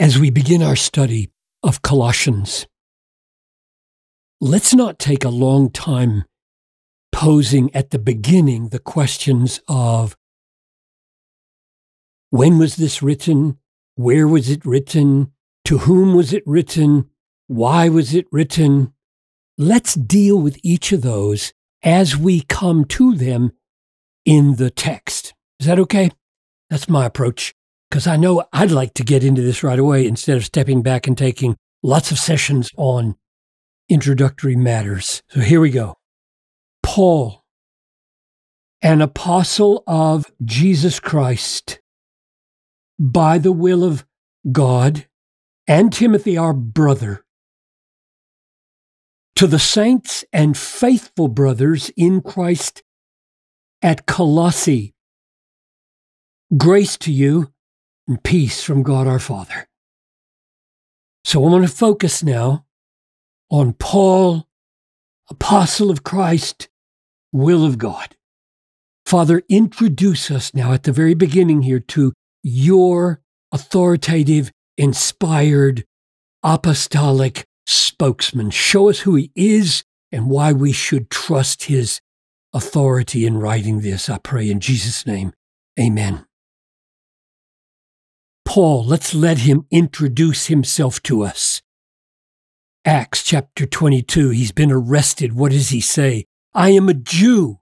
As we begin our study of Colossians, let's not take a long time posing at the beginning the questions of when was this written? Where was it written? To whom was it written? Why was it written? Let's deal with each of those as we come to them in the text. Is that okay? That's my approach. Because I know I'd like to get into this right away instead of stepping back and taking lots of sessions on introductory matters. So here we go. Paul, an apostle of Jesus Christ, by the will of God, and Timothy, our brother, to the saints and faithful brothers in Christ at Colossae, grace to you and peace from God our Father. So I want to focus now on Paul, apostle of Christ, will of God. Father, introduce us now at the very beginning here to your authoritative, inspired, apostolic spokesman. Show us who he is and why we should trust his authority in writing this. I pray in Jesus' name. Amen. Paul, let's let him introduce himself to us. Acts chapter 22, he's been arrested. What does he say? I am a Jew,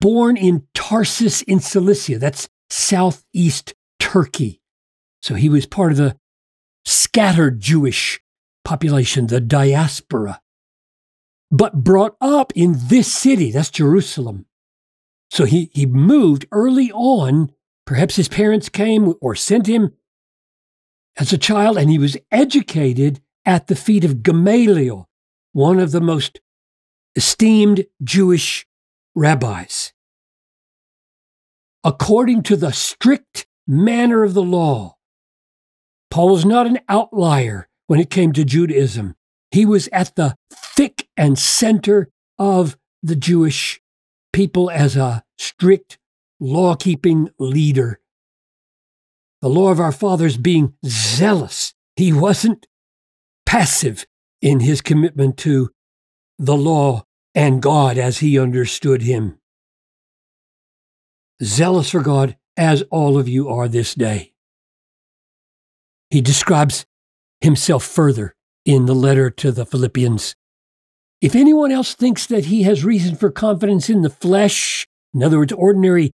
born in Tarsus in Cilicia. That's southeast Turkey. So he was part of the scattered Jewish population, the diaspora, but brought up in this city, that's Jerusalem. So he, he moved early on. Perhaps his parents came or sent him as a child, and he was educated at the feet of Gamaliel, one of the most esteemed Jewish rabbis according to the strict manner of the law. Paul was not an outlier when it came to Judaism. He was at the thick and center of the Jewish people as a strict law keeping leader. The law of our fathers being zealous. He wasn't passive in his commitment to the law and God as he understood him zealous for God as all of you are this day. He describes himself further in the letter to the Philippians. If anyone else thinks that he has reason for confidence in the flesh, in other words, ordinary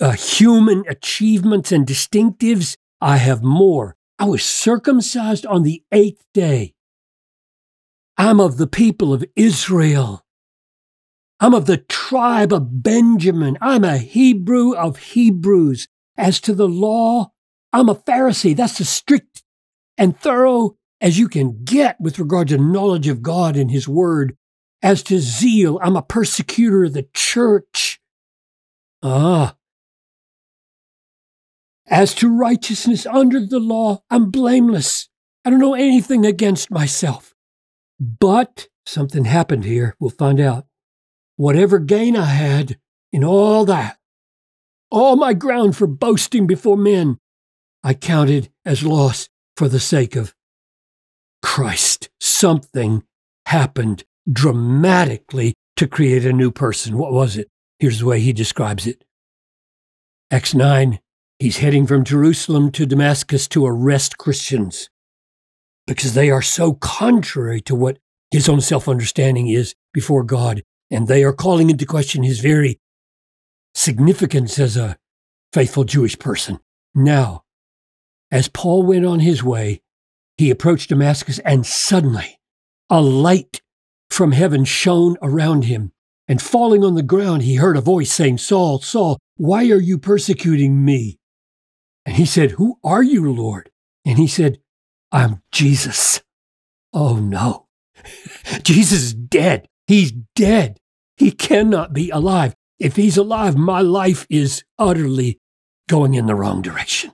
uh, human achievements and distinctives, I have more. I was circumcised on the eighth day. I'm of the people of Israel. I'm of the tribe of Benjamin. I'm a Hebrew of Hebrews. As to the law, I'm a Pharisee. That's as strict and thorough as you can get with regard to knowledge of God and His Word. As to zeal, I'm a persecutor of the church. Ah. As to righteousness under the law, I'm blameless. I don't know anything against myself. But something happened here. We'll find out whatever gain I had in all that, all my ground for boasting before men, I counted as loss for the sake of Christ. Something happened dramatically to create a new person. What was it? Here's the way he describes it. Acts 9, he's heading from Jerusalem to Damascus to arrest Christians because they are so contrary to what his own self understanding is before God and they are calling into question his very significance as a faithful Jewish person. Now, as Paul went on his way, he approached Damascus, and suddenly a light from heaven shone around him. And falling on the ground, he heard a voice saying, Saul, Saul, why are you persecuting me? And he said, Who are you, Lord? And he said, I'm Jesus. Oh no. Jesus is dead. He's dead. He cannot be alive. If he's alive, my life is utterly going in the wrong direction.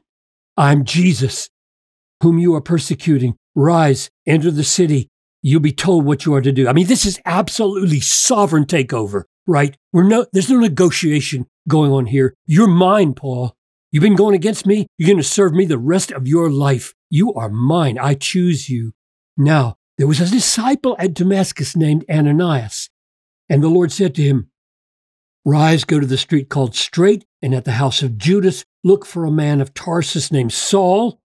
I'm Jesus, whom you are persecuting. Rise, enter the city. You'll be told what you are to do. I mean, this is absolutely sovereign takeover, right? We're no, there's no negotiation going on here. You're mine, Paul. You've been going against me. You're going to serve me the rest of your life. You are mine. I choose you. Now, there was a disciple at Damascus named Ananias. And the Lord said to him, Rise, go to the street called Straight, and at the house of Judas, look for a man of Tarsus named Saul,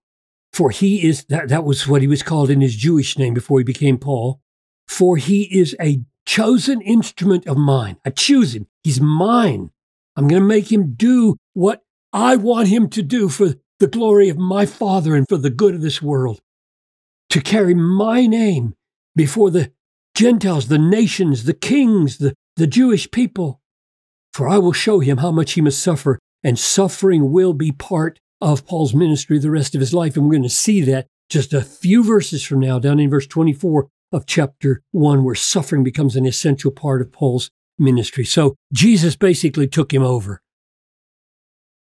for he is, that, that was what he was called in his Jewish name before he became Paul, for he is a chosen instrument of mine. I choose him. He's mine. I'm going to make him do what I want him to do for the glory of my Father and for the good of this world. To carry my name before the Gentiles, the nations, the kings, the, the Jewish people. For I will show him how much he must suffer, and suffering will be part of Paul's ministry the rest of his life. And we're going to see that just a few verses from now, down in verse 24 of chapter 1, where suffering becomes an essential part of Paul's ministry. So Jesus basically took him over.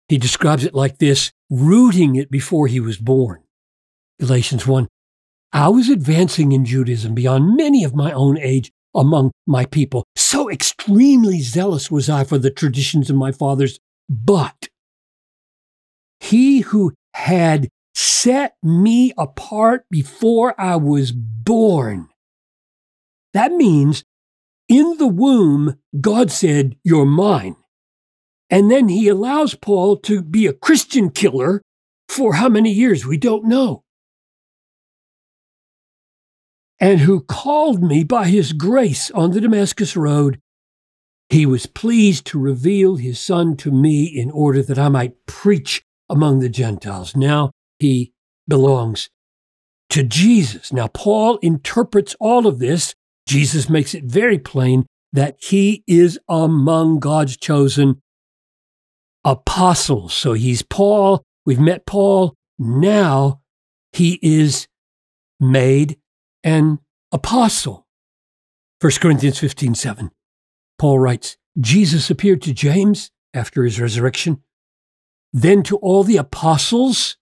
He describes it like this rooting it before he was born. Galatians 1 I was advancing in Judaism beyond many of my own age among my people. So extremely zealous was I for the traditions of my fathers. But he who had set me apart before I was born. That means in the womb, God said, You're mine. And then he allows Paul to be a Christian killer for how many years? We don't know. And who called me by his grace on the Damascus Road. He was pleased to reveal his son to me in order that I might preach among the Gentiles. Now he belongs to Jesus. Now, Paul interprets all of this. Jesus makes it very plain that he is among God's chosen apostles. So he's Paul. We've met Paul. Now he is made an apostle. 1 Corinthians 15 7. Paul writes, Jesus appeared to James after his resurrection, then to all the apostles,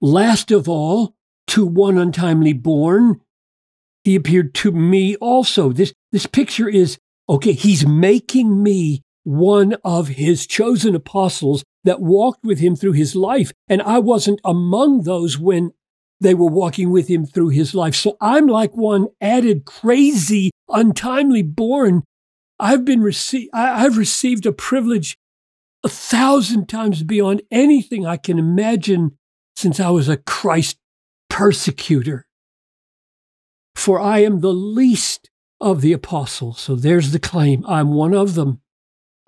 last of all to one untimely born. He appeared to me also. This, this picture is okay, he's making me one of his chosen apostles that walked with him through his life. And I wasn't among those when they were walking with him through his life. So I'm like one added crazy, untimely born. I've been received, I've received a privilege a thousand times beyond anything I can imagine since I was a Christ persecutor. For I am the least of the apostles. So there's the claim. I'm one of them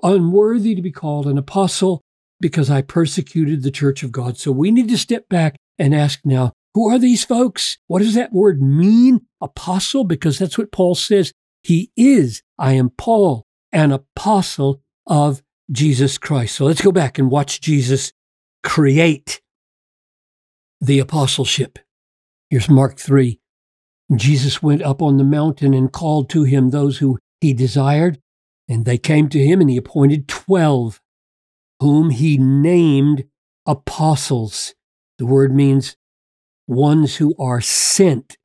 unworthy to be called an apostle because I persecuted the church of God. So we need to step back and ask now, who are these folks? What does that word mean? Apostle? Because that's what Paul says. He is. I am Paul, an apostle of Jesus Christ. So let's go back and watch Jesus create the apostleship. Here's Mark 3. Jesus went up on the mountain and called to him those who he desired, and they came to him, and he appointed twelve, whom he named apostles. The word means ones who are sent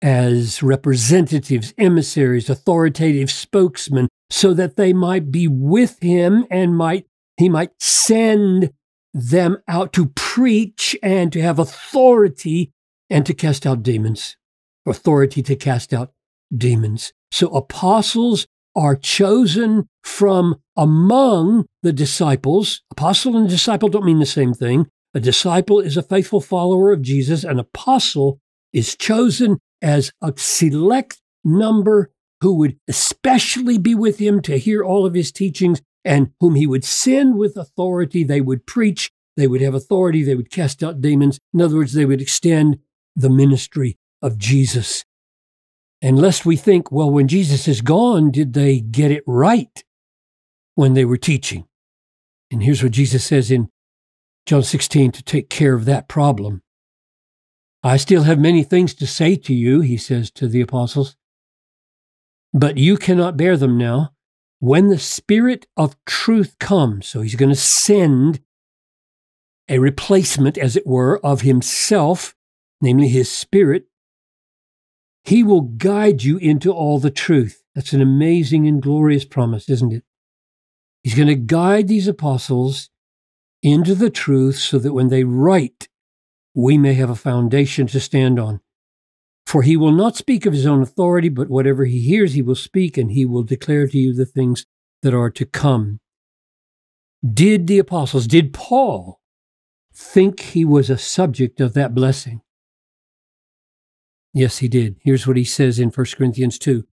as representatives, emissaries, authoritative spokesmen, so that they might be with him and might he might send them out to preach and to have authority and to cast out demons. Authority to cast out demons. So apostles are chosen from among the disciples. Apostle and disciple don't mean the same thing. A disciple is a faithful follower of Jesus. An apostle is chosen as a select number who would especially be with him to hear all of his teachings and whom he would send with authority. They would preach, they would have authority, they would cast out demons. In other words, they would extend the ministry of Jesus and lest we think, well, when Jesus is gone, did they get it right when they were teaching? And here's what Jesus says in John 16 to take care of that problem. I still have many things to say to you, he says to the apostles, but you cannot bear them now. When the Spirit of truth comes, so he's going to send a replacement, as it were, of himself, namely his Spirit, he will guide you into all the truth. That's an amazing and glorious promise, isn't it? He's going to guide these apostles into the truth so that when they write, we may have a foundation to stand on. For he will not speak of his own authority, but whatever he hears, he will speak, and he will declare to you the things that are to come. Did the apostles, did Paul think he was a subject of that blessing? Yes, he did. Here's what he says in 1 Corinthians 2.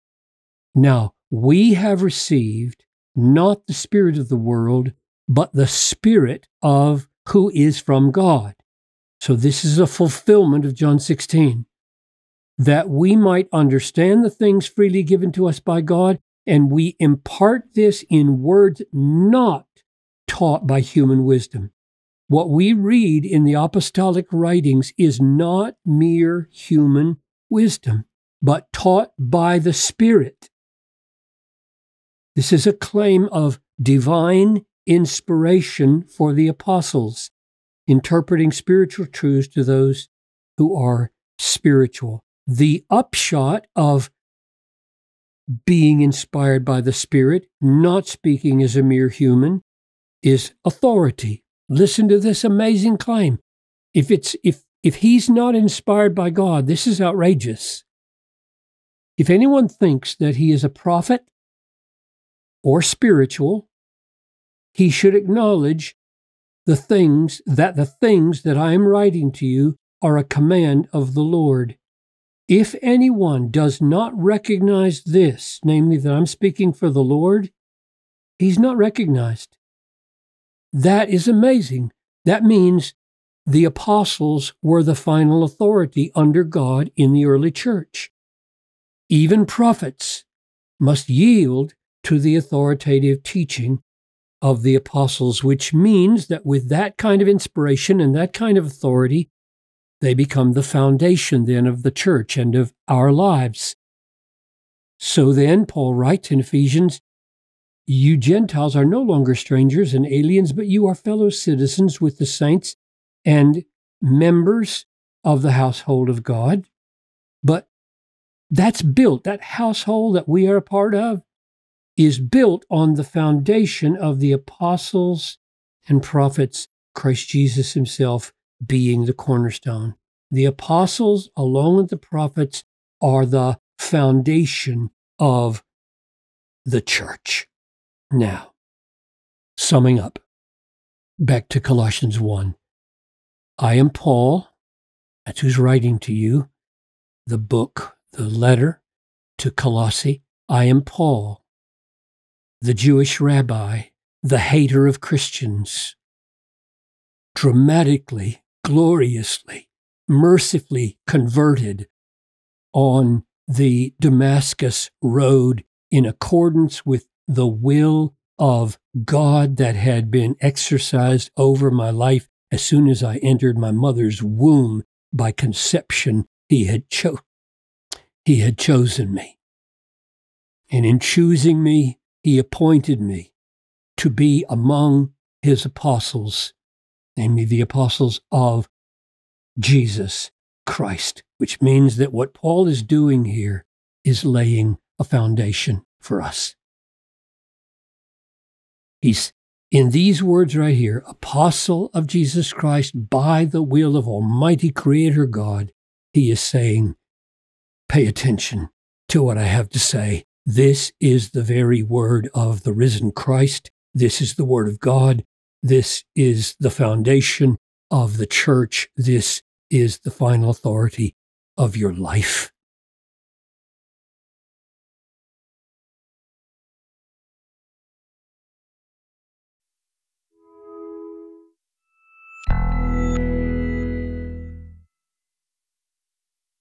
Now, we have received not the Spirit of the world, but the Spirit of who is from God. So this is a fulfillment of John 16 that we might understand the things freely given to us by God, and we impart this in words not taught by human wisdom. What we read in the apostolic writings is not mere human wisdom, but taught by the Spirit. This is a claim of divine inspiration for the apostles, interpreting spiritual truths to those who are spiritual the upshot of being inspired by the Spirit, not speaking as a mere human, is authority. Listen to this amazing claim. If it's if if he's not inspired by God, this is outrageous. If anyone thinks that he is a prophet or spiritual, he should acknowledge the things that the things that I am writing to you are a command of the Lord. If anyone does not recognize this, namely that I'm speaking for the Lord, he's not recognized. That is amazing. That means the apostles were the final authority under God in the early church. Even prophets must yield to the authoritative teaching of the apostles, which means that with that kind of inspiration and that kind of authority, they become the foundation then of the church and of our lives. So then, Paul writes in Ephesians, You Gentiles are no longer strangers and aliens, but you are fellow citizens with the saints and members of the household of God. But that's built, that household that we are a part of is built on the foundation of the apostles and prophets, Christ Jesus himself being the cornerstone. The apostles, along with the prophets, are the foundation of the church. Now, summing up, back to Colossians 1. I am Paul, that's who's writing to you, the book, the letter to Colossae. I am Paul, the Jewish rabbi, the hater of Christians, dramatically gloriously, mercifully converted on the Damascus road in accordance with the will of God that had been exercised over my life as soon as I entered my mother's womb by conception. He had, cho- he had chosen me. And in choosing me, he appointed me to be among his apostles namely the apostles of Jesus Christ, which means that what Paul is doing here is laying a foundation for us. He's in these words right here, apostle of Jesus Christ by the will of Almighty Creator God, he is saying, pay attention to what I have to say. This is the very word of the risen Christ. This is the word of God. This is the foundation of the church. This is the final authority of your life.